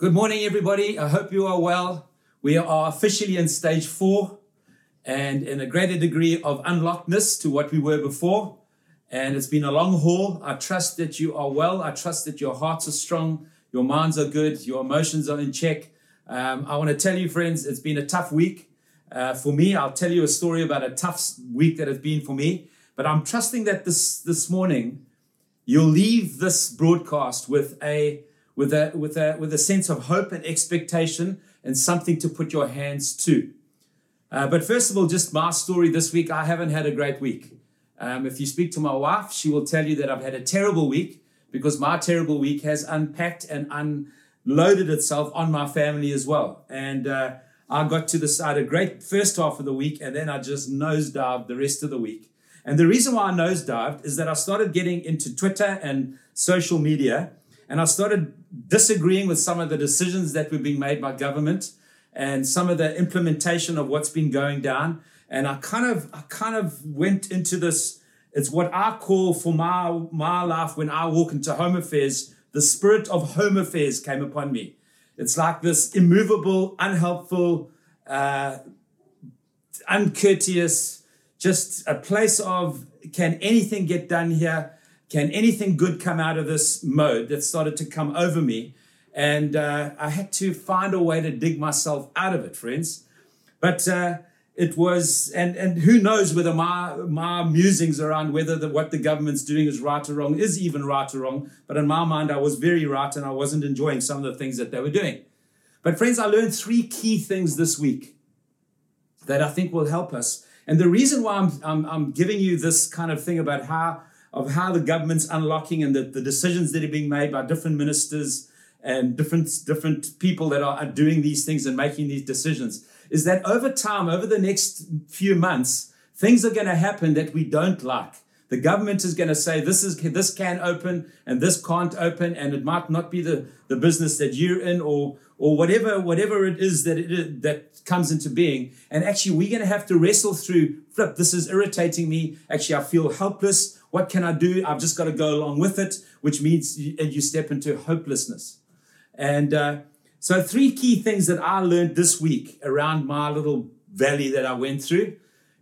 Good morning, everybody. I hope you are well. We are officially in stage four and in a greater degree of unlockedness to what we were before. And it's been a long haul. I trust that you are well. I trust that your hearts are strong, your minds are good, your emotions are in check. Um, I want to tell you, friends, it's been a tough week uh, for me. I'll tell you a story about a tough week that it's been for me. But I'm trusting that this this morning you'll leave this broadcast with a with a, with a, with a sense of hope and expectation and something to put your hands to. Uh, but first of all, just my story this week. I haven't had a great week. Um, if you speak to my wife, she will tell you that I've had a terrible week because my terrible week has unpacked and unloaded itself on my family as well. And uh, I got to the side a great first half of the week, and then I just nosedived the rest of the week. And the reason why I nosedived is that I started getting into Twitter and social media, and I started disagreeing with some of the decisions that were being made by government and some of the implementation of what's been going down. And I kind of, I kind of went into this. It's what I call for my my life when I walk into home affairs. The spirit of home affairs came upon me. It's like this immovable, unhelpful, uh, uncourteous, just a place of can anything get done here? Can anything good come out of this mode that started to come over me? And uh, I had to find a way to dig myself out of it, friends. But uh, it was, and, and who knows whether my, my musings around whether the, what the government's doing is right or wrong is even right or wrong. But in my mind, I was very right and I wasn't enjoying some of the things that they were doing. But friends, I learned three key things this week that I think will help us. And the reason why I'm, I'm, I'm giving you this kind of thing about how of how the government's unlocking and the, the decisions that are being made by different ministers and different different people that are, doing these things and making these decisions is that over time over the next few months things are going to happen that we don't like. The government is going to say this is this can open and this can't open and it might not be the, the business that you're in or or whatever whatever it is that it that comes into being. And actually we're going to have to wrestle through flip this is irritating me. Actually i feel helpless what can I do? I've just got to go along with it, which means you, you step into hopelessness. And uh, so, three key things that I learned this week around my little valley that I went through,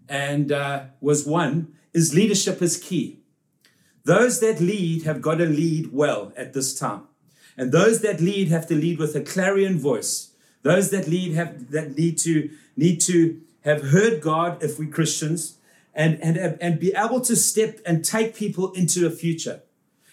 and uh, was one is leadership is key. Those that lead have got to lead well at this time. And those that lead have to lead with a clarion voice. Those that lead have that need to need to have heard God if we Christians and, and, and be able to step and take people into a future.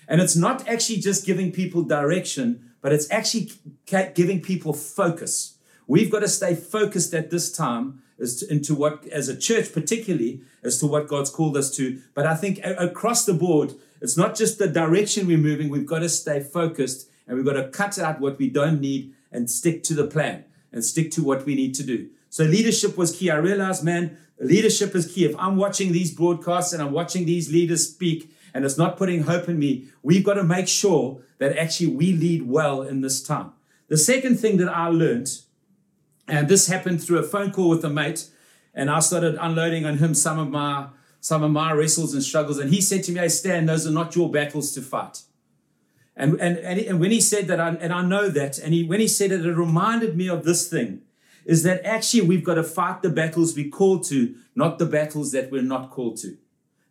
And it's not actually just giving people direction, but it's actually giving people focus. We've got to stay focused at this time as to, into what, as a church, particularly as to what God's called us to. But I think across the board, it's not just the direction we're moving. We've got to stay focused and we've got to cut out what we don't need and stick to the plan and stick to what we need to do. So leadership was key. I realized, man, leadership is key. If I'm watching these broadcasts and I'm watching these leaders speak and it's not putting hope in me, we've got to make sure that actually we lead well in this time. The second thing that I learned, and this happened through a phone call with a mate, and I started unloading on him some of my some of my wrestles and struggles. And he said to me, Hey, Stan, those are not your battles to fight. And, and, and, when he said that, I, and I know that, and he, when he said it, it reminded me of this thing is that actually we've got to fight the battles we're called to, not the battles that we're not called to.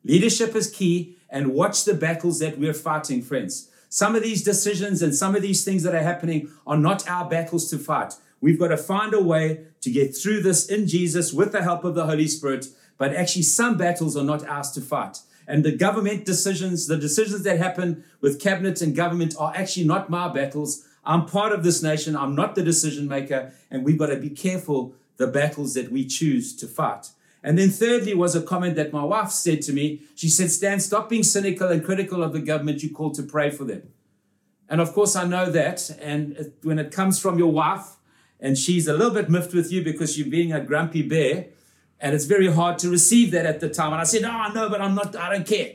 Leadership is key, and watch the battles that we're fighting, friends. Some of these decisions and some of these things that are happening are not our battles to fight. We've got to find a way to get through this in Jesus with the help of the Holy Spirit. But actually, some battles are not ours to fight. And the government decisions, the decisions that happen with cabinet and government are actually not my battles. I'm part of this nation. I'm not the decision maker. And we've got to be careful the battles that we choose to fight. And then thirdly was a comment that my wife said to me. She said, Stan, stop being cynical and critical of the government. You called to pray for them. And of course, I know that. And when it comes from your wife, and she's a little bit miffed with you because you're being a grumpy bear, and it's very hard to receive that at the time. And I said, ah, Oh, I know, but I'm not, I don't care.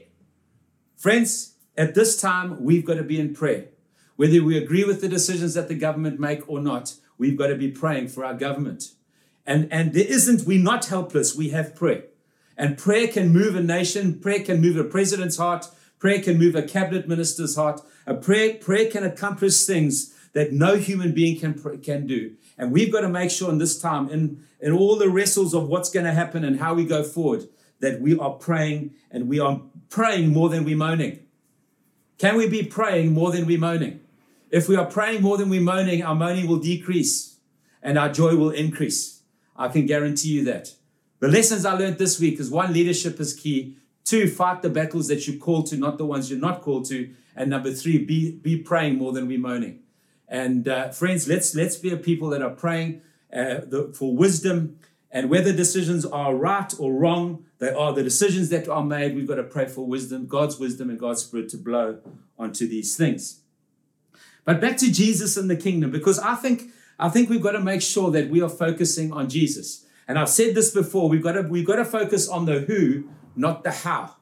Friends, at this time, we've got to be in prayer. Whether we agree with the decisions that the government make or not, we've got to be praying for our government. And, and there isn't, we're not helpless, we have prayer. And prayer can move a nation, prayer can move a president's heart, prayer can move a cabinet minister's heart. A prayer, prayer can accomplish things that no human being can, can do. And we've got to make sure in this time, in, in all the wrestles of what's going to happen and how we go forward, that we are praying and we are praying more than we're moaning. Can we be praying more than we're moaning? If we are praying more than we're moaning, our moaning will decrease and our joy will increase. I can guarantee you that. The lessons I learned this week is one, leadership is key. Two, fight the battles that you're called to, not the ones you're not called to. And number three, be, be praying more than we're moaning. And uh, friends, let's let's be a people that are praying uh, the, for wisdom. And whether decisions are right or wrong, they are the decisions that are made. We've got to pray for wisdom, God's wisdom, and God's spirit to blow onto these things. But back to Jesus and the kingdom, because I think I think we've got to make sure that we are focusing on Jesus. And I've said this before. We've got to we've got to focus on the who, not the how.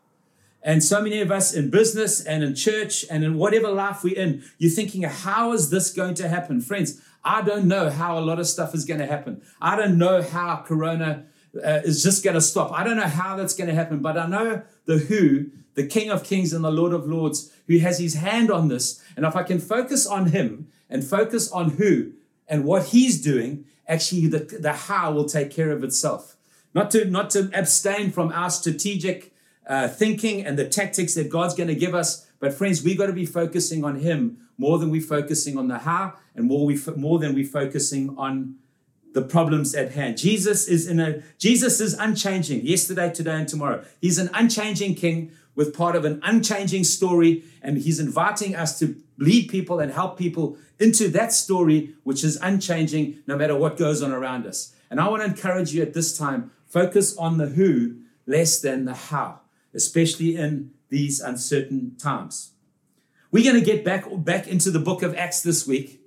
And so many of us in business and in church and in whatever life we're in, you're thinking, how is this going to happen? Friends, I don't know how a lot of stuff is going to happen. I don't know how Corona uh, is just going to stop. I don't know how that's going to happen, but I know the who, the King of Kings and the Lord of Lords, who has his hand on this. And if I can focus on him and focus on who and what he's doing, actually the, the how will take care of itself. Not to, not to abstain from our strategic uh, thinking and the tactics that God's going to give us. But friends, we've got to be focusing on Him more than we're focusing on the how, and more we more than we're focusing on the problems at hand. Jesus is in a Jesus is unchanging yesterday, today, and tomorrow. He's an unchanging King with part of an unchanging story, and He's inviting us to lead people and help people into that story, which is unchanging no matter what goes on around us. And I want to encourage you at this time: focus on the who less than the how especially in these uncertain times. We're going to get back, back into the book of Acts this week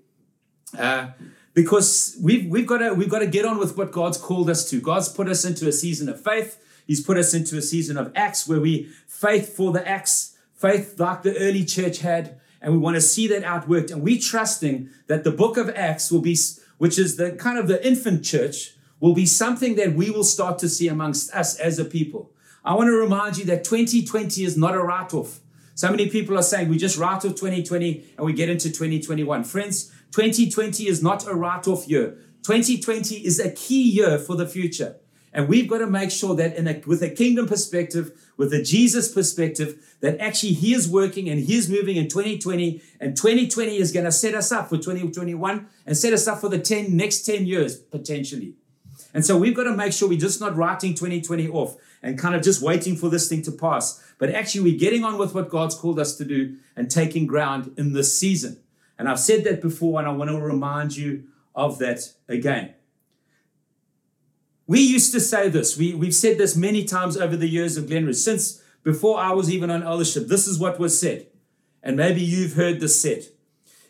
uh, because we've, we've, got to, we've got to get on with what God's called us to. God's put us into a season of faith. He's put us into a season of Acts where we faith for the Acts, faith like the early church had, and we want to see that outworked. And we're trusting that the book of Acts will be, which is the kind of the infant church, will be something that we will start to see amongst us as a people. I want to remind you that 2020 is not a write off. So many people are saying we just write off 2020 and we get into 2021. Friends, 2020 is not a write off year. 2020 is a key year for the future. And we've got to make sure that in a, with a kingdom perspective, with a Jesus perspective, that actually he is working and he is moving in 2020 and 2020 is going to set us up for 2021 and set us up for the 10 next 10 years potentially. And so we've got to make sure we're just not writing 2020 off and kind of just waiting for this thing to pass, but actually we're getting on with what God's called us to do and taking ground in this season. And I've said that before, and I want to remind you of that again. We used to say this, we, we've said this many times over the years of Glenridge, since before I was even on eldership. This is what was said. And maybe you've heard this said.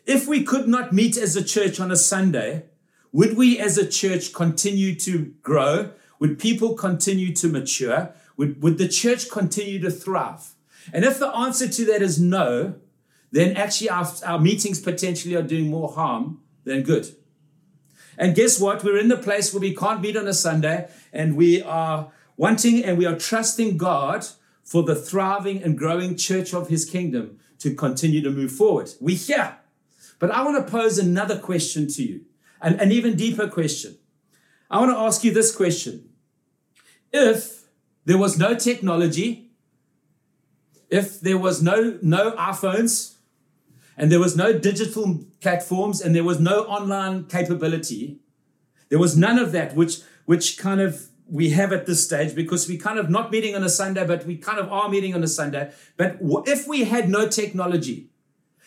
If we could not meet as a church on a Sunday, would we as a church continue to grow? Would people continue to mature? Would, would the church continue to thrive? And if the answer to that is no, then actually our, our meetings potentially are doing more harm than good. And guess what? We're in the place where we can't meet on a Sunday and we are wanting and we are trusting God for the thriving and growing church of his kingdom to continue to move forward. We hear. But I want to pose another question to you an, an even deeper question. I want to ask you this question. If there was no technology, if there was no, no iPhones, and there was no digital platforms, and there was no online capability, there was none of that, which, which kind of we have at this stage because we kind of not meeting on a Sunday, but we kind of are meeting on a Sunday. But if we had no technology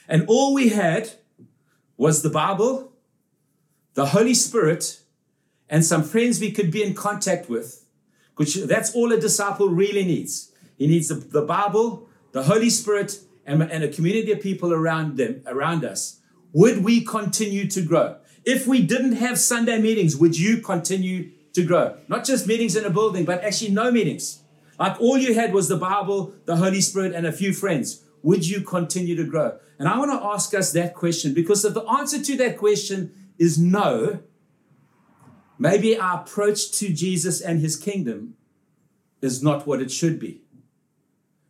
and all we had was the Bible the Holy Spirit, and some friends we could be in contact with, which that's all a disciple really needs. He needs the, the Bible, the Holy Spirit, and, and a community of people around them, around us. Would we continue to grow? If we didn't have Sunday meetings, would you continue to grow? Not just meetings in a building, but actually no meetings. Like all you had was the Bible, the Holy Spirit, and a few friends. Would you continue to grow? And I want to ask us that question because if the answer to that question is no, maybe our approach to Jesus and his kingdom is not what it should be.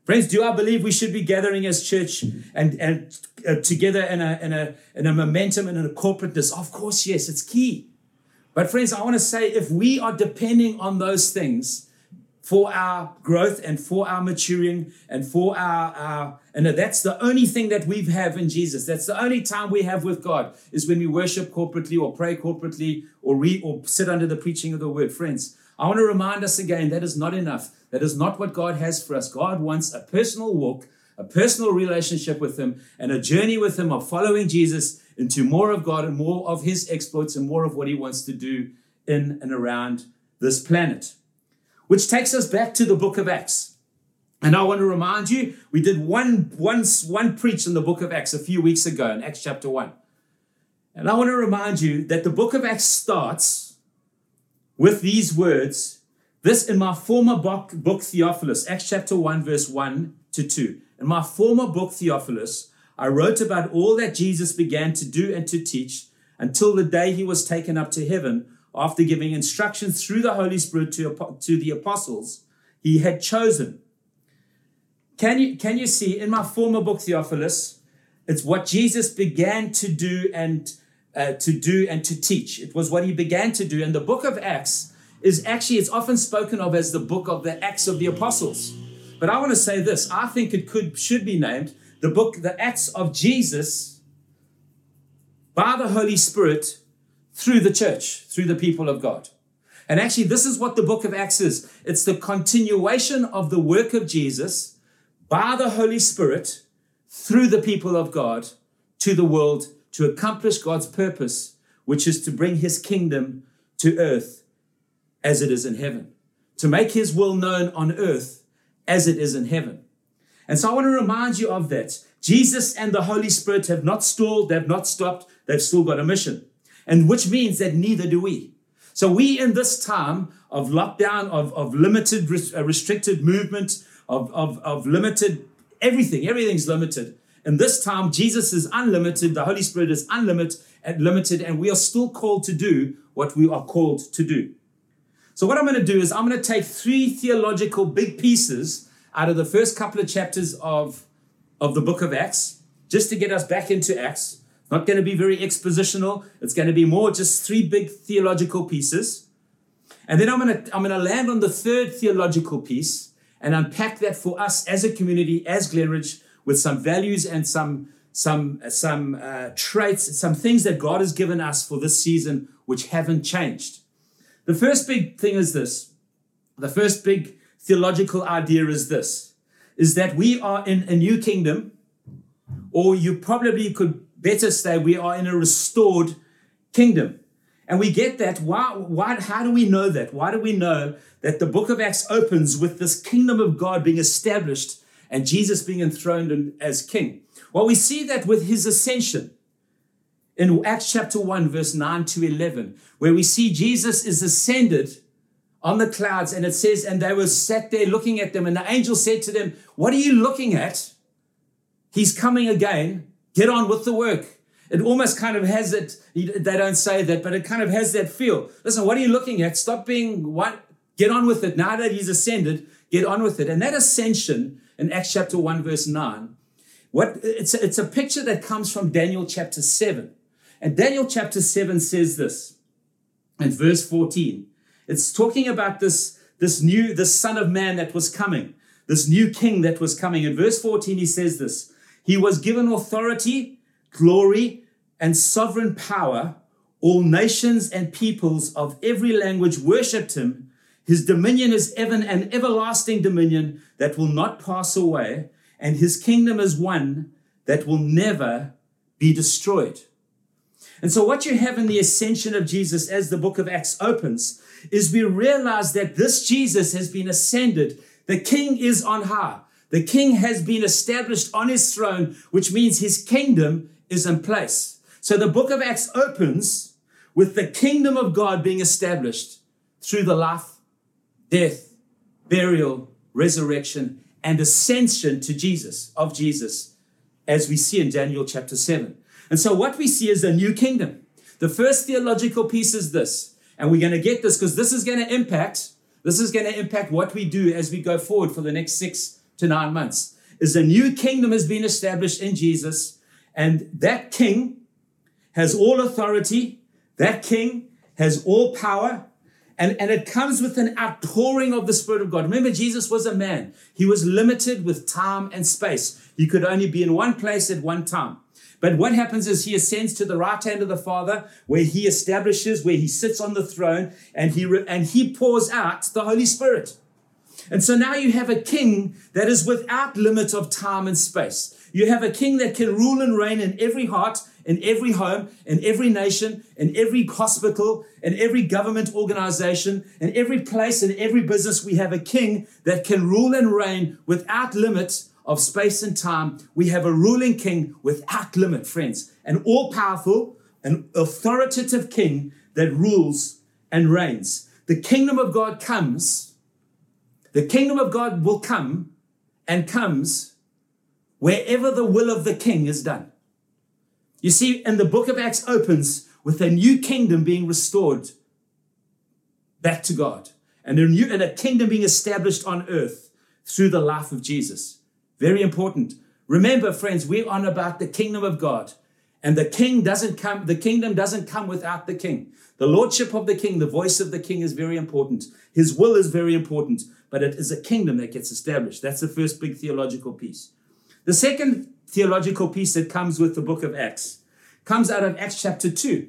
Friends, do I believe we should be gathering as church and, and uh, together in a, in, a, in a momentum and in a corporateness? Of course, yes, it's key. But, friends, I want to say if we are depending on those things for our growth and for our maturing and for our, our and that's the only thing that we have in Jesus. That's the only time we have with God is when we worship corporately or pray corporately or read or sit under the preaching of the word. Friends, I want to remind us again that is not enough. That is not what God has for us. God wants a personal walk, a personal relationship with Him, and a journey with Him of following Jesus into more of God and more of His exploits and more of what He wants to do in and around this planet. Which takes us back to the book of Acts. And I want to remind you, we did one, one, one preach in the book of Acts a few weeks ago in Acts chapter 1. And I want to remind you that the book of Acts starts with these words this in my former book, book Theophilus, Acts chapter 1, verse 1 to 2. In my former book Theophilus, I wrote about all that Jesus began to do and to teach until the day he was taken up to heaven after giving instructions through the Holy Spirit to, to the apostles he had chosen. Can you, can you see in my former book Theophilus, it's what Jesus began to do and uh, to do and to teach. It was what he began to do. And the book of Acts is actually, it's often spoken of as the book of the Acts of the Apostles. But I want to say this I think it could should be named the book, the Acts of Jesus by the Holy Spirit through the church, through the people of God. And actually, this is what the book of Acts is it's the continuation of the work of Jesus by the Holy Spirit through the people of God to the world to accomplish God's purpose, which is to bring his kingdom to earth as it is in heaven, to make his will known on earth as it is in heaven. And so I want to remind you of that. Jesus and the Holy Spirit have not stalled, they've not stopped, they've still got a mission. And which means that neither do we. So we in this time of lockdown, of, of limited, uh, restricted movement, of, of, of limited everything, everything's limited. In this time, Jesus is unlimited, the Holy Spirit is unlimited and limited, and we are still called to do what we are called to do. So, what I'm going to do is I'm going to take three theological big pieces out of the first couple of chapters of, of the book of Acts, just to get us back into Acts. Not going to be very expositional. It's going to be more just three big theological pieces. And then I'm going to, I'm going to land on the third theological piece and unpack that for us as a community, as Glenridge, with some values and some, some, some uh, traits, some things that God has given us for this season which haven't changed. The first big thing is this. The first big theological idea is this, is that we are in a new kingdom, or you probably could better say we are in a restored kingdom. And we get that. Why, why, how do we know that? Why do we know that the book of Acts opens with this kingdom of God being established and Jesus being enthroned as king? Well, we see that with his ascension in Acts chapter 1, verse 9 to 11, where we see Jesus is ascended on the clouds, and it says, And they were sat there looking at them, and the angel said to them, What are you looking at? He's coming again. Get on with the work. It almost kind of has it, they don't say that, but it kind of has that feel. Listen, what are you looking at? Stop being what? Get on with it. Now that he's ascended, get on with it. And that ascension in Acts chapter 1, verse 9, what it's a, it's a picture that comes from Daniel chapter 7. And Daniel chapter 7 says this in verse 14. It's talking about this, this new, this son of man that was coming, this new king that was coming. In verse 14, he says this He was given authority, glory, and sovereign power. All nations and peoples of every language worshipped him. His dominion is ever an everlasting dominion that will not pass away, and his kingdom is one that will never be destroyed. And so, what you have in the ascension of Jesus as the book of Acts opens is we realize that this Jesus has been ascended. The king is on high. The king has been established on his throne, which means his kingdom is in place. So, the book of Acts opens with the kingdom of God being established through the life, death, burial, resurrection, and ascension to Jesus, of Jesus, as we see in Daniel chapter 7. And so what we see is a new kingdom. The first theological piece is this, and we're going to get this because this is going to impact, this is going to impact what we do as we go forward for the next six to nine months is a new kingdom has been established in Jesus, and that king has all authority, that king has all power, and, and it comes with an outpouring of the Spirit of God. Remember, Jesus was a man. He was limited with time and space. He could only be in one place at one time. But what happens is he ascends to the right hand of the Father, where he establishes, where he sits on the throne, and he, re- and he pours out the Holy Spirit. And so now you have a king that is without limit of time and space. You have a king that can rule and reign in every heart, in every home, in every nation, in every hospital, in every government organization, in every place, in every business. We have a king that can rule and reign without limit of space and time. We have a ruling king without limit, friends, an all powerful, an authoritative king that rules and reigns. The kingdom of God comes, the kingdom of God will come and comes wherever the will of the king is done. You see, and the book of Acts opens with a new kingdom being restored back to God and a new and a kingdom being established on earth through the life of Jesus. Very important. Remember, friends, we're on about the kingdom of God. And the king doesn't come, the kingdom doesn't come without the king. The lordship of the king, the voice of the king is very important. His will is very important, but it is a kingdom that gets established. That's the first big theological piece. The second theological piece that comes with the book of Acts comes out of Acts chapter 2.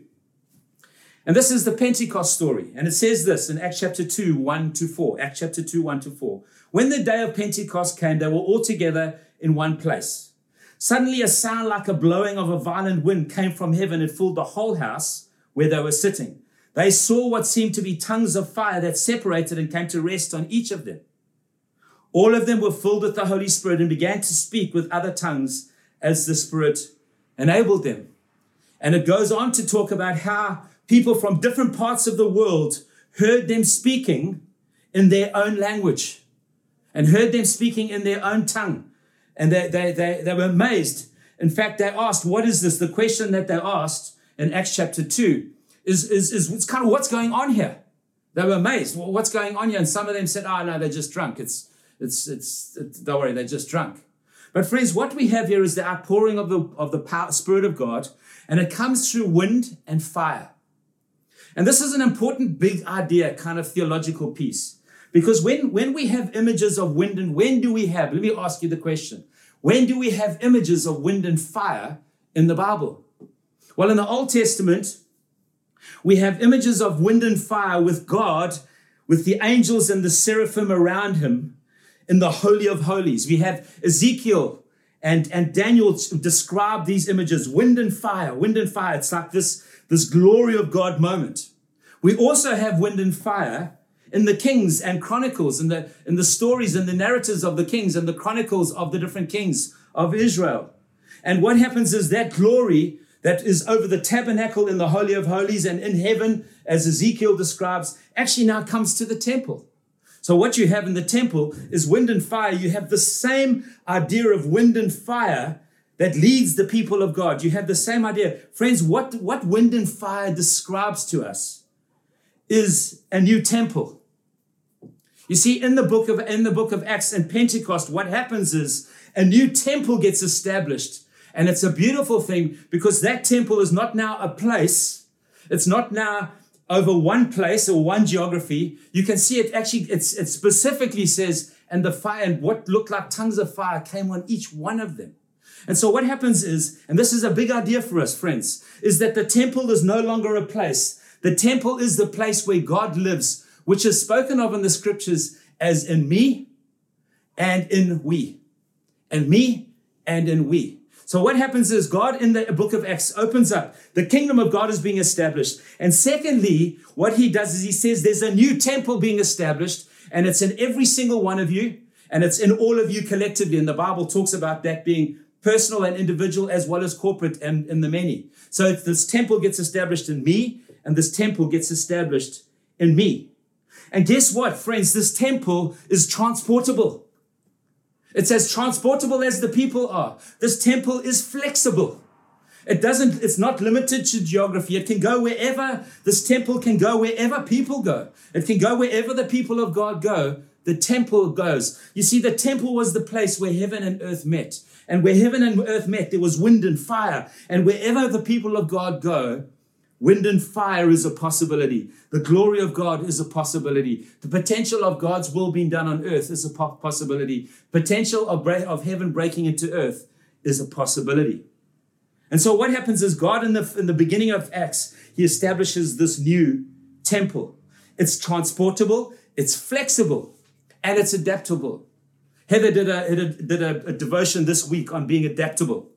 And this is the Pentecost story. And it says this in Acts chapter 2, 1 to 4. Acts chapter 2, 1 to 4. When the day of Pentecost came, they were all together in one place. Suddenly, a sound like a blowing of a violent wind came from heaven. It filled the whole house where they were sitting. They saw what seemed to be tongues of fire that separated and came to rest on each of them. All of them were filled with the Holy Spirit and began to speak with other tongues as the Spirit enabled them. And it goes on to talk about how people from different parts of the world heard them speaking in their own language and heard them speaking in their own tongue. And they, they, they, they were amazed. In fact, they asked, What is this? The question that they asked in Acts chapter 2 is, is, is it's kind of what's going on here. They were amazed. Well, what's going on here? And some of them said, Oh, no, they're just drunk. It's, it's, it's, it's don't worry, they're just drunk. But friends, what we have here is the outpouring of the, of the power, Spirit of God, and it comes through wind and fire. And this is an important big idea, kind of theological piece. Because when, when we have images of wind and when do we have, let me ask you the question. When do we have images of wind and fire in the Bible? Well, in the Old Testament, we have images of wind and fire with God, with the angels and the seraphim around him in the Holy of Holies. We have Ezekiel and, and Daniel describe these images wind and fire, wind and fire. It's like this, this glory of God moment. We also have wind and fire in the kings and chronicles, in the, in the stories and the narratives of the kings and the chronicles of the different kings of Israel. And what happens is that glory that is over the tabernacle in the Holy of Holies and in heaven, as Ezekiel describes, actually now comes to the temple. So what you have in the temple is wind and fire. You have the same idea of wind and fire that leads the people of God. You have the same idea. Friends, what, what wind and fire describes to us is a new temple. You see, in the book of in the book of Acts and Pentecost, what happens is a new temple gets established. And it's a beautiful thing because that temple is not now a place. It's not now over one place or one geography, you can see it actually, it's, it specifically says, and the fire, and what looked like tongues of fire came on each one of them. And so what happens is, and this is a big idea for us, friends, is that the temple is no longer a place. The temple is the place where God lives, which is spoken of in the scriptures as in me and in we. And me and in we. So what happens is God in the book of Acts opens up. The kingdom of God is being established. And secondly, what he does is he says there's a new temple being established and it's in every single one of you and it's in all of you collectively. And the Bible talks about that being personal and individual as well as corporate and in the many. So this temple gets established in me and this temple gets established in me. And guess what, friends? This temple is transportable. It's as transportable as the people are. This temple is flexible. It doesn't, it's not limited to geography. It can go wherever, this temple can go wherever people go. It can go wherever the people of God go. the temple goes. You see, the temple was the place where heaven and earth met. And where heaven and earth met, there was wind and fire. And wherever the people of God go, wind and fire is a possibility. The glory of God is a possibility. The potential of God's will being done on earth is a possibility. Potential of, of heaven breaking into earth is a possibility. And so what happens is God in the, in the beginning of Acts, he establishes this new temple. It's transportable, it's flexible, and it's adaptable. Heather did a, did a, a devotion this week on being adaptable.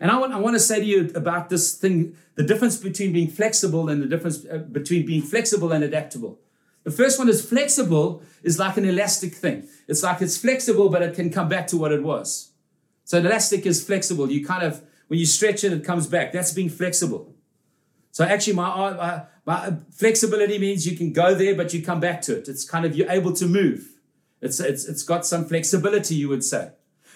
And I want, I want to say to you about this thing the difference between being flexible and the difference uh, between being flexible and adaptable. The first one is flexible, is like an elastic thing. It's like it's flexible, but it can come back to what it was. So elastic is flexible. You kind of, when you stretch it, it comes back. That's being flexible. So actually, my, my, my flexibility means you can go there, but you come back to it. It's kind of, you're able to move. It's, it's, it's got some flexibility, you would say.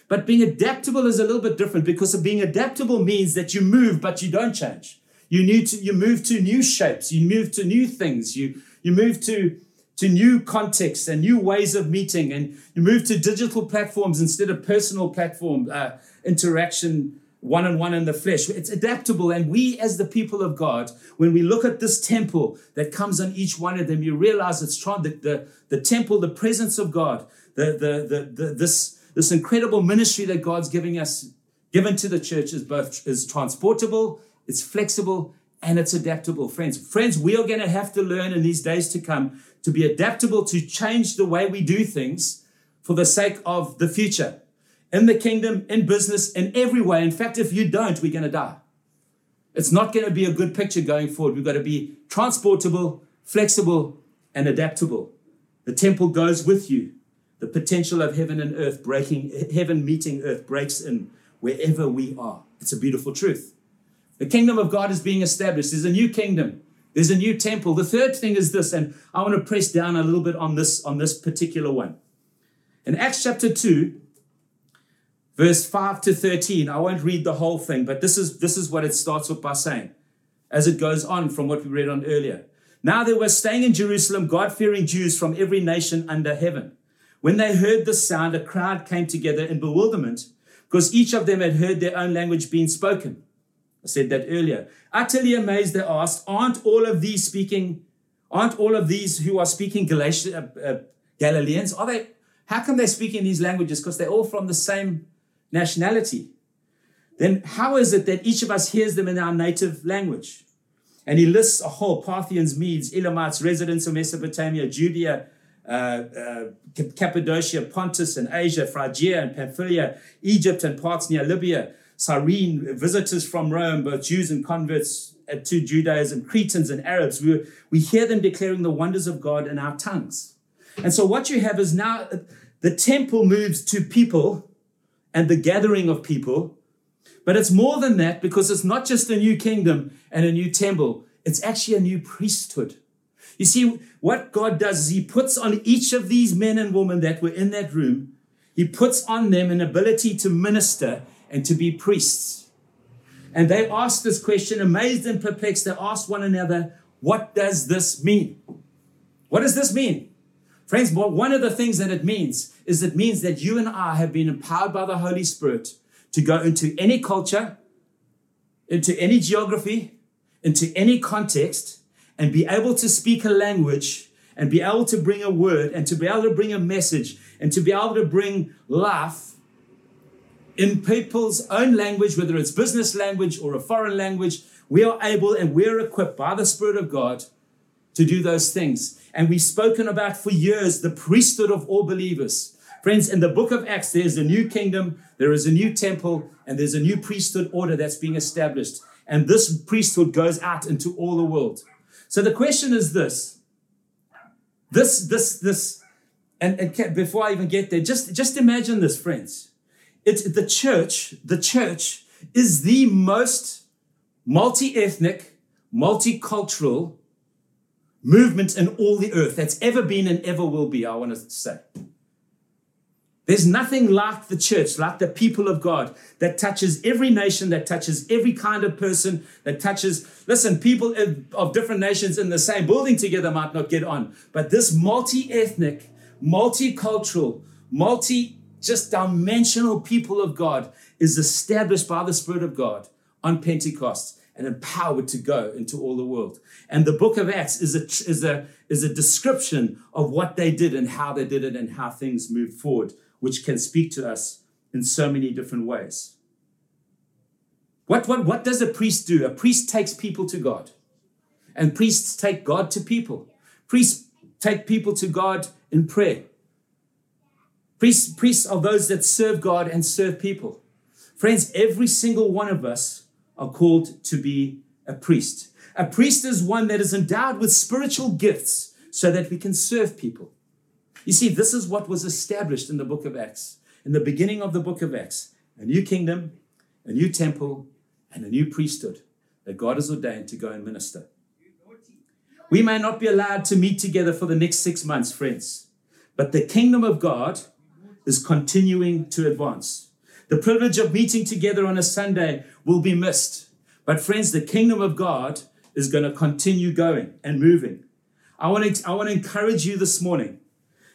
But being adaptable is a little bit different because being adaptable means that you move, but you don't change. You need to, you move to new shapes. You move to new things. You, you move to, to new contexts and new ways of meeting. And you move to digital platforms instead of personal platform uh, interaction one on one in the flesh. It's adaptable. And we, as the people of God, when we look at this temple that comes on each one of them, you realize it's trying the, the, the temple, the presence of God, the, the, the, the, this, this incredible ministry that God's giving us, given to the church, is both is transportable, it's flexible, and it's adaptable. Friends, friends, we are going to have to learn in these days to come to be adaptable to change the way we do things for the sake of the future in the kingdom, in business, in every way. In fact, if you don't, we're going to die. It's not going to be a good picture going forward. We've got to be transportable, flexible, and adaptable. The temple goes with you. The potential of heaven and earth breaking, heaven meeting earth breaks in wherever we are. It's a beautiful truth. The kingdom of God is being established. There's a new kingdom. There's a new temple. The third thing is this, and I want to press down a little bit on this, on this particular one. In Acts chapter 2, verse 5 to 13. I won't read the whole thing, but this is, this is what it starts with by saying, as it goes on from what we read on earlier. Now there were staying in Jerusalem God fearing Jews from every nation under heaven. When they heard the sound, a crowd came together in bewilderment because each of them had heard their own language being spoken. I said that earlier. Utterly amazed, they asked, Aren't all of these speaking, aren't all of these who are speaking uh, uh, Galileans? Are they, how come they're speaking these languages? Because they're all from the same nationality, then how is it that each of us hears them in our native language? And he lists a whole Parthians, Medes, Elamites, residents of Mesopotamia, Judea, Uh, uh, Cappadocia, Pontus and Asia, Phrygia and Pamphylia, Egypt and parts near Libya, Cyrene, visitors from Rome, both Jews and converts uh, to Judaism, Cretans and Arabs. We, we hear them declaring the wonders of God in our tongues. And so what you have is now the temple moves to people and the gathering of people. But it's more than that because it's not just a new kingdom and a new temple, it's actually a new priesthood. You see, what God does is He puts on each of these men and women that were in that room, He puts on them an ability to minister and to be priests. And they asked this question, amazed and perplexed. They asked one another, What does this mean? What does this mean? Friends, one of the things that it means is it means that you and I have been empowered by the Holy Spirit to go into any culture, into any geography, into any context, and be able to speak a language and be able to bring a word and to be able to bring a message and to be able to bring life in people's own language, whether it's business language or a foreign language, we are able and we're equipped by the Spirit of God to do those things. And we've spoken about for years the priesthood of all believers. Friends, in the book of Acts, there's a new kingdom, there is a new temple, and there's a new priesthood order that's being established. And this priesthood goes out into all the world. So the question is this this, this, this, and, and before I even get there, just, just imagine this, friends. It's the church, the church is the most multi ethnic, multicultural movement in all the earth that's ever been and ever will be, I want to say. There's nothing like the church, like the people of God, that touches every nation, that touches every kind of person, that touches, listen, people of different nations in the same building together might not get on, but this multi ethnic, multicultural, multi just dimensional people of God is established by the Spirit of God on Pentecost and empowered to go into all the world. And the book of Acts is a, is a, is a description of what they did and how they did it and how things moved forward, which can speak to us in so many different ways. What, what, what does a priest do? A priest takes people to God, and priests take God to people. Priests take people to God in prayer. Priests, priests are those that serve God and serve people. Friends, every single one of us are called to be a priest. A priest is one that is endowed with spiritual gifts so that we can serve people. You see, this is what was established in the book of Acts. In the beginning of the book of Acts, a new kingdom, a new temple, and a new priesthood that God has ordained to go and minister. We may not be allowed to meet together for the next six months, friends, but the kingdom of God is continuing to advance. The privilege of meeting together on a Sunday will be missed. But, friends, the kingdom of God is going to continue going and moving. I want to, I want to encourage you this morning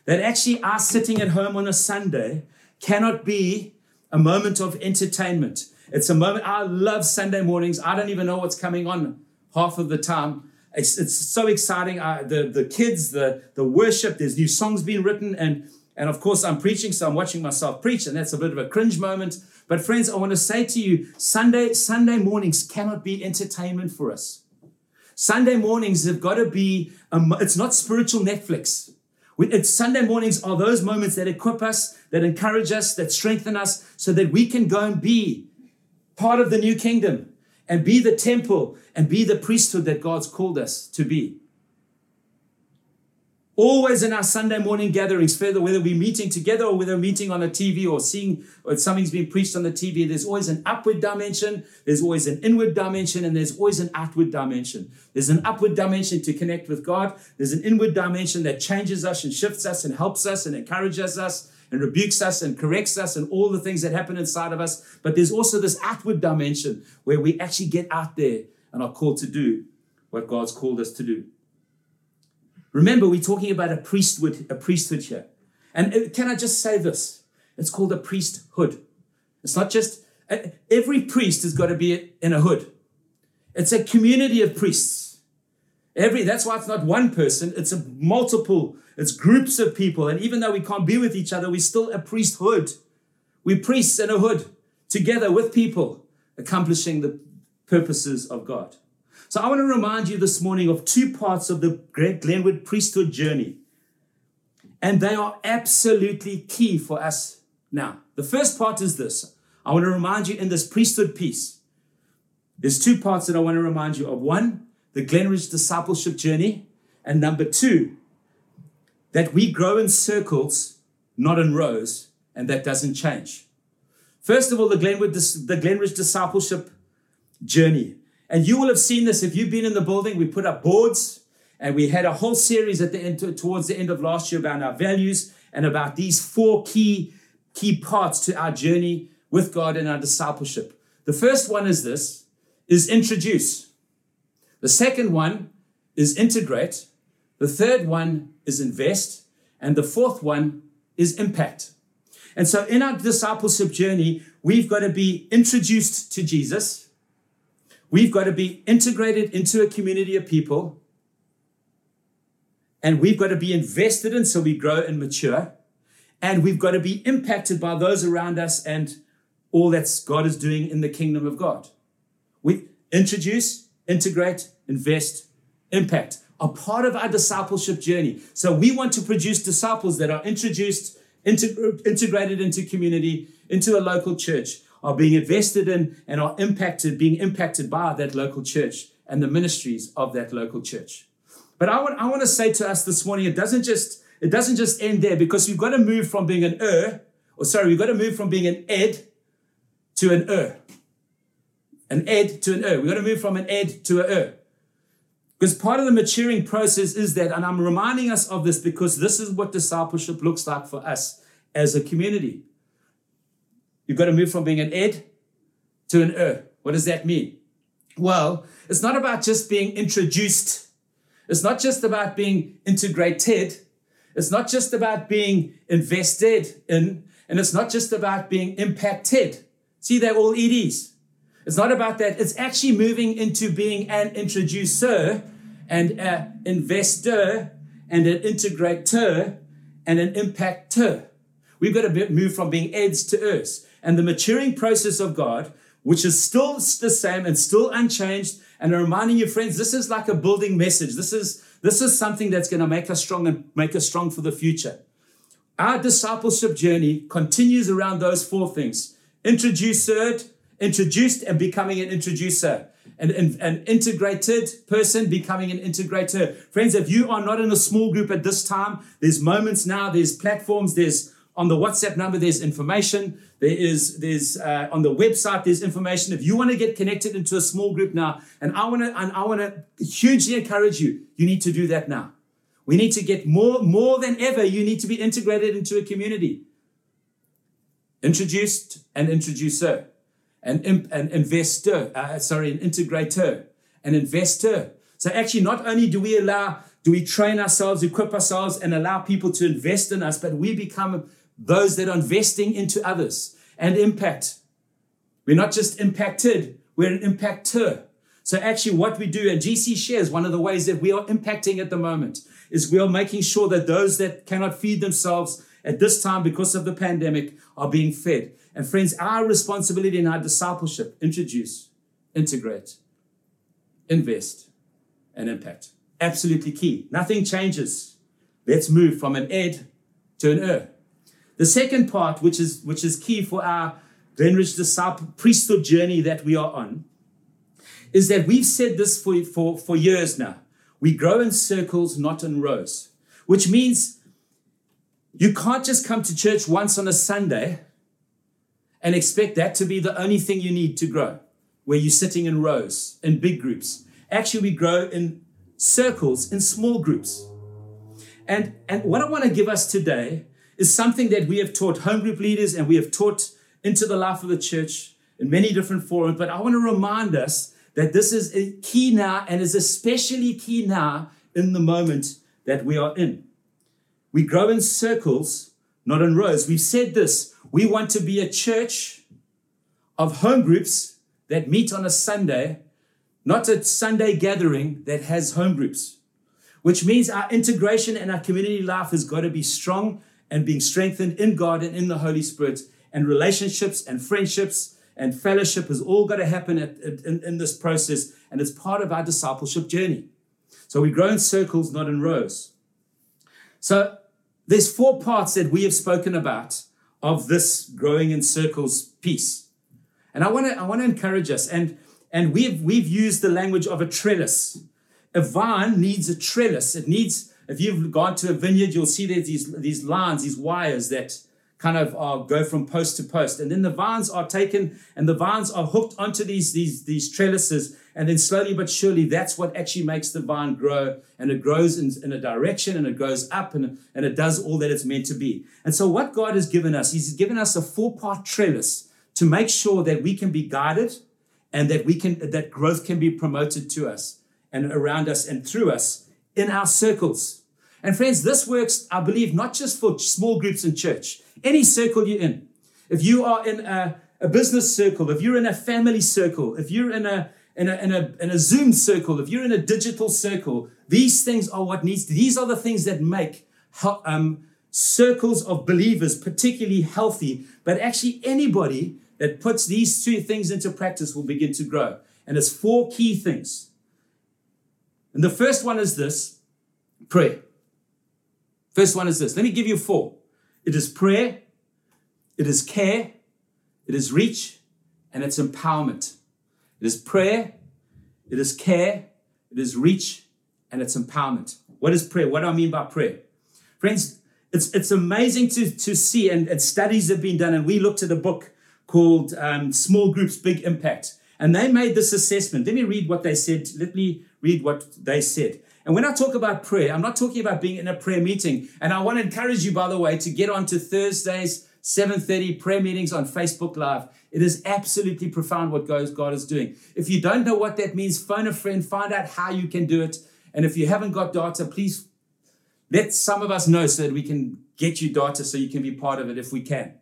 that actually our sitting at home on a Sunday cannot be a moment of entertainment. It's a moment. I love Sunday mornings. I don't even know what's coming on half of the time. It's, it's so exciting. Uh, the, the kids, the, the worship, there's new songs being written. And, and of course, I'm preaching, so I'm watching myself preach. And that's a bit of a cringe moment. But friends, I want to say to you, Sunday, Sunday mornings cannot be entertainment for us. Sunday mornings have got to be, it's not spiritual Netflix. It's Sunday mornings are those moments that equip us, that encourage us, that strengthen us so that we can go and be part of the new kingdom and be the temple and be the priesthood that God's called us to be. Always in our Sunday morning gatherings, whether we're meeting together or whether we're meeting on a TV or seeing or something's being preached on the TV, there's always an upward dimension, there's always an inward dimension, and there's always an outward dimension. There's an upward dimension to connect with God, there's an inward dimension that changes us and shifts us and helps us and encourages us and rebukes us and corrects us and all the things that happen inside of us. But there's also this outward dimension where we actually get out there and are called to do what God's called us to do. Remember, we're talking about a priesthood, a priesthood here. And uh, can I just say this? It's called a priesthood. It's not just uh, every priest has got to be in a hood. It's a community of priests. Every that's why it's not one person, it's a multiple it's groups of people. And even though we can't be with each other, we're still a priesthood. We're priests in a hood together with people accomplishing the purposes of God. So I want to remind you this morning of two parts of the Great Glenwood priesthood journey. And they are absolutely key for us now. The first part is this. I want to remind you in this priesthood piece. There's two parts that I want to remind you of. One, the Glenridge discipleship journey. And number two, that we grow in circles, not in rows, and that doesn't change. First of all, the Glenwood, the Glenridge discipleship journey. And you will have seen this if you've been in the building. We put up boards and we had a whole series at the end, towards the end of last year about our values and about these four key, key parts to our journey with God and our discipleship. The first one is this, is introduce. The second one is integrate. The third one is invest. And the fourth one is impact. And so in our discipleship journey, we've got to be introduced to Jesus. We've got to be integrated into a community of people. And we've got to be invested in so we grow and mature. And we've got to be impacted by those around us and all that God is doing in the kingdom of God. We introduce, integrate, invest, impact are part of our discipleship journey. So we want to produce disciples that are introduced, integrated into community, into a local church, are being invested in and are impacted, being impacted by that local church and the ministries of that local church. But I want, I want to say to us this morning, it doesn't just, it doesn't just end there because we've got to move from being an er, or sorry, we've got to move from being an ed to an er. An ed to an er. We've got to move from an ed to an er. Because part of the maturing process is that, and I'm reminding us of this because this is what discipleship looks like for us as a community. You've got to move from being an ed to an er. What does that mean? Well, it's not about just being introduced. It's not just about being integrated. It's not just about being invested in, and it's not just about being impacted. See, they're all EDs. It's not about that. It's actually moving into being an introducer and an investor and an integrator and an impactor. We've got to move from being eds to ers. And the maturing process of God, which is still the same and still unchanged, and reminding you, friends, this is like a building message. This is this is something that's going to make us strong and make us strong for the future. Our discipleship journey continues around those four things introduced, introduced, and becoming an introducer. An, an, an, integrated person becoming an integrator. Friends, if you are not in a small group at this time, there's moments now, there's platforms, there's on the WhatsApp number, there's information. There is, there's uh, on the website, there's information. If you want to get connected into a small group now, and I want to, and I want to hugely encourage you, you need to do that now. We need to get more, more than ever. You need to be integrated into a community. Introduced and introducer, an, an investor, uh, sorry, an integrator, an investor. So actually, not only do we allow, do we train ourselves, equip ourselves, and allow people to invest in us, but we become those that are investing into others and impact. We're not just impacted, we're an impactor. So actually what we do, and GC shares one of the ways that we are impacting at the moment, is we are making sure that those that cannot feed themselves at this time because of the pandemic are being fed. And friends, our responsibility in our discipleship, introduce, integrate, invest, and impact. Absolutely key. Nothing changes. Let's move from an ed to an er. The second part, which is, which is key for our Glenridge disciple priesthood journey that we are on, is that we've said this for, for, for years now. We grow in circles, not in rows, which means you can't just come to church once on a Sunday and expect that to be the only thing you need to grow, where you're sitting in rows, in big groups. Actually, we grow in circles, in small groups. And, and what I want to give us today is something that we have taught home group leaders and we have taught into the life of the church in many different forums. But I want to remind us that this is key now and is especially key now in the moment that we are in. We grow in circles, not in rows. We've said this. We want to be a church of home groups that meet on a Sunday, not a Sunday gathering that has home groups, which means our integration and our community life has got to be strong and being strengthened in God and in the Holy Spirit. And relationships and friendships and fellowship has all got to happen at, at, in, in this process. And it's part of our discipleship journey. So we grow in circles, not in rows. So there's four parts that we have spoken about of this growing in circles piece. And I want to I want to encourage us and and we've we've used the language of a trellis. A vine needs a trellis. It needs if you've gone to a vineyard, you'll see there's these, these lines, these wires that kind of uh, go from post to post. And then the vines are taken and the vines are hooked onto these, these, these trellises. And then slowly but surely, that's what actually makes the vine grow. And it grows in, in a direction and it goes up and, and it does all that it's meant to be. And so what God has given us, He's given us a four part trellis to make sure that we can be guided and that we can, that growth can be promoted to us and around us and through us in our circles. And friends, this works, I believe, not just for small groups in church, any circle you're in. If you are in a, a business circle, if you're in a family circle, if you're in a, in a, in a, in a Zoom circle, if you're in a digital circle, these things are what needs, these are the things that make um, circles of believers particularly healthy. But actually, anybody that puts these two things into practice will begin to grow. And it's four key things. And the first one is this prayer. First one is this. Let me give you four. It is prayer, it is care, it is reach, and it's empowerment. It is prayer, it is care, it is reach, and it's empowerment. What is prayer? What do I mean by prayer? Friends, it's, it's amazing to, to see, and, and studies have been done, and we looked at a book called um, Small Groups, Big Impact. And they made this assessment. Let me read what they said. Let me read what they said. And when I talk about prayer, I'm not talking about being in a prayer meeting. And I want to encourage you, by the way, to get on to Thursdays, 7.30 prayer meetings on Facebook Live. It is absolutely profound what God is doing. If you don't know what that means, phone a friend, find out how you can do it. And if you haven't got data, please let some of us know so that we can get you data so you can be part of it if we can.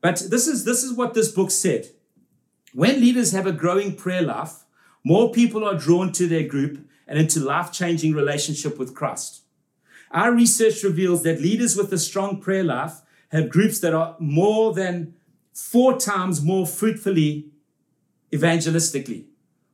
But this is this is what this book said. When leaders have a growing prayer life, more people are drawn to their group and into life-changing relationship with Christ. Our research reveals that leaders with a strong prayer life have groups that are more than four times more fruitfully evangelistically.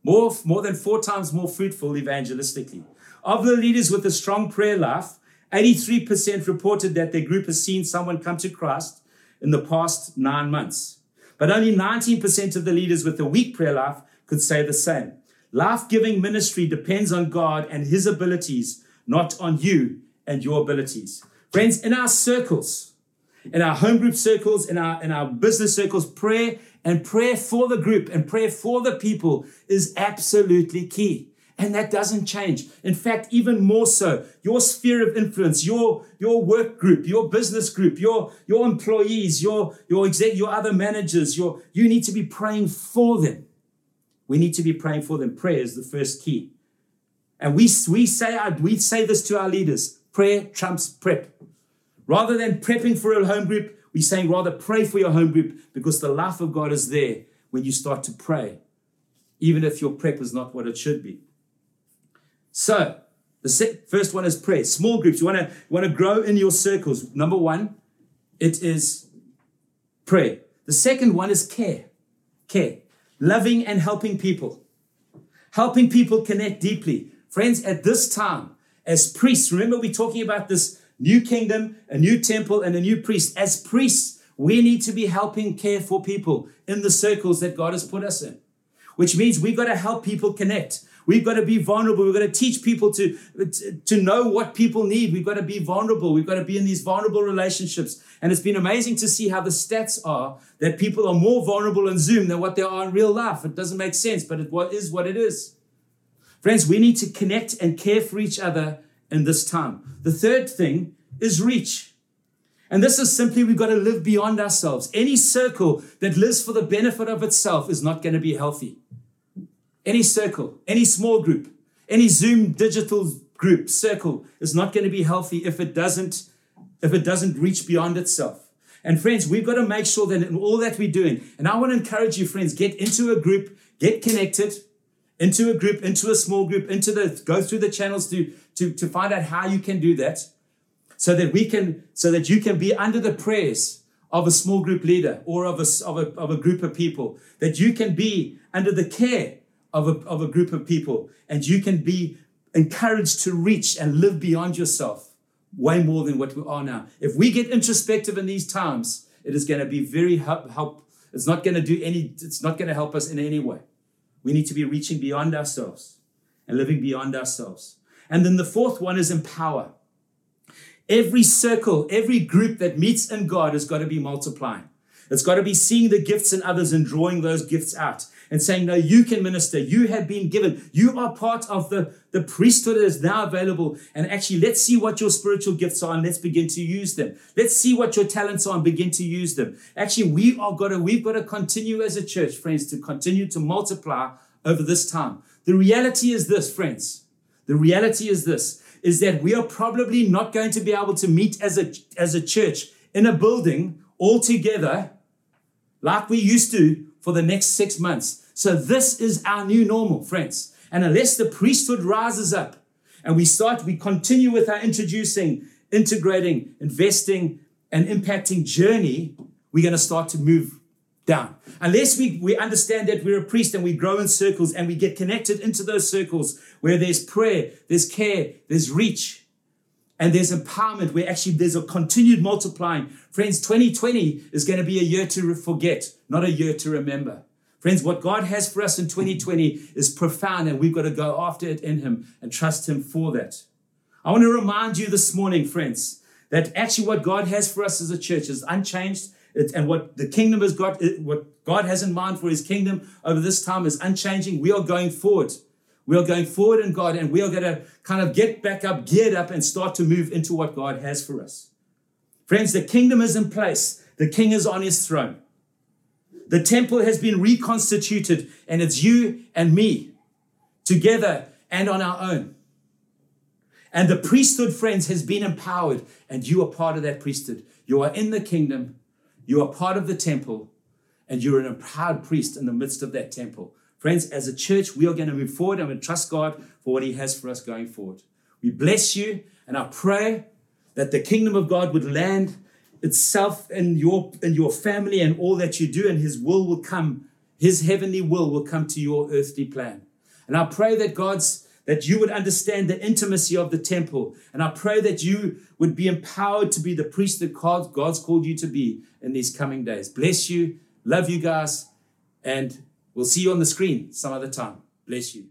More, more than four times more fruitful evangelistically. Of the leaders with a strong prayer life, 83% reported that their group has seen someone come to Christ in the past nine months. But only 19% of the leaders with a weak prayer life could say the same. Life giving ministry depends on God and His abilities, not on you and your abilities. Friends, in our circles, in our home group circles, in our, in our business circles, prayer and prayer for the group and prayer for the people is absolutely key. And that doesn't change. In fact, even more so, your sphere of influence, your, your work group, your business group, your, your employees, your, your exec, your other managers, your, you need to be praying for them. We need to be praying for them. Prayer is the first key. And we, we say, uh, we say this to our leaders. Prayer trumps prep. Rather than prepping for a home group, we're saying rather pray for your home group because the life of God is there when you start to pray, even if your prep is not what it should be. So, the first one is prayer. Small groups. You want to want to grow in your circles. Number one, it is prayer. The second one is care. Care. Loving and helping people. Helping people connect deeply. Friends, at this time, as priests, remember we're talking about this new kingdom, a new temple, and a new priest. As priests, we need to be helping care for people in the circles that God has put us in, which means we've got to help people connect. We've got to be vulnerable. We've got to teach people to, to know what people need. We've got to be vulnerable. We've got to be in these vulnerable relationships. And it's been amazing to see how the stats are that people are more vulnerable in Zoom than what they are in real life. It doesn't make sense, but it is what it is. Friends, we need to connect and care for each other in this time. The third thing is reach. And this is simply we've got to live beyond ourselves. Any circle that lives for the benefit of itself is not going to be healthy any circle, any small group, any Zoom digital group, circle is not going to be healthy if it doesn't, if it doesn't reach beyond itself. And friends, we've got to make sure that in all that we're doing, and I want to encourage you, friends, get into a group, get connected into a group, into a small group, into the go through the channels to, to, to find out how you can do that so that we can, so that you can be under the prayers of a small group leader or of a, of a, of a group of people, that you can be under the care of a, of a group of people and you can be encouraged to reach and live beyond yourself way more than what we are now. If we get introspective in these times, it is going to be very help, help. It's not going to do any, it's not going to help us in any way. We need to be reaching beyond ourselves and living beyond ourselves. And then the fourth one is empower. Every circle, every group that meets in God has got to be multiplying. It's got to be seeing the gifts in others and drawing those gifts out and saying, No, you can minister. You have been given. You are part of the, the priesthood that is now available. And actually, let's see what your spiritual gifts are and let's begin to use them. Let's see what your talents are and begin to use them. Actually, we are got to, we've got to continue as a church, friends, to continue to multiply over this time. The reality is this, friends. The reality is this is that we are probably not going to be able to meet as a as a church in a building all together like we used to for the next six months. So this is our new normal, friends. And unless the priesthood rises up and we start, we continue with our introducing, integrating, investing, and impacting journey, we're going to start to move down. Unless we, we understand that we're a priest and we grow in circles and we get connected into those circles where there's prayer, there's care, there's reach, and there's empowerment where actually there's a continued multiplying. Friends, 2020 is going to be a year to forget, not a year to remember. Friends, what God has for us in 2020 is profound, and we've got to go after it in Him and trust Him for that. I want to remind you this morning, friends, that actually what God has for us as a church is unchanged. And what the kingdom has got, what God has in mind for His kingdom over this time is unchanging. We are going forward. We are going forward in God and we are going to kind of get back up, geared up, and start to move into what God has for us. Friends, the kingdom is in place, the king is on his throne. The temple has been reconstituted, and it's you and me together and on our own. And the priesthood, friends, has been empowered, and you are part of that priesthood. You are in the kingdom, you are part of the temple, and you're an empowered priest in the midst of that temple. Friends, as a church, we are going to move forward and we trust God for what He has for us going forward. We bless you, and I pray that the kingdom of God would land itself in your in your family and all that you do, and His will will come. His heavenly will will come to your earthly plan. And I pray that God's that you would understand the intimacy of the temple. And I pray that you would be empowered to be the priest that God's called you to be in these coming days. Bless you. Love you guys. And we'll see you on the screen some other time. Bless you.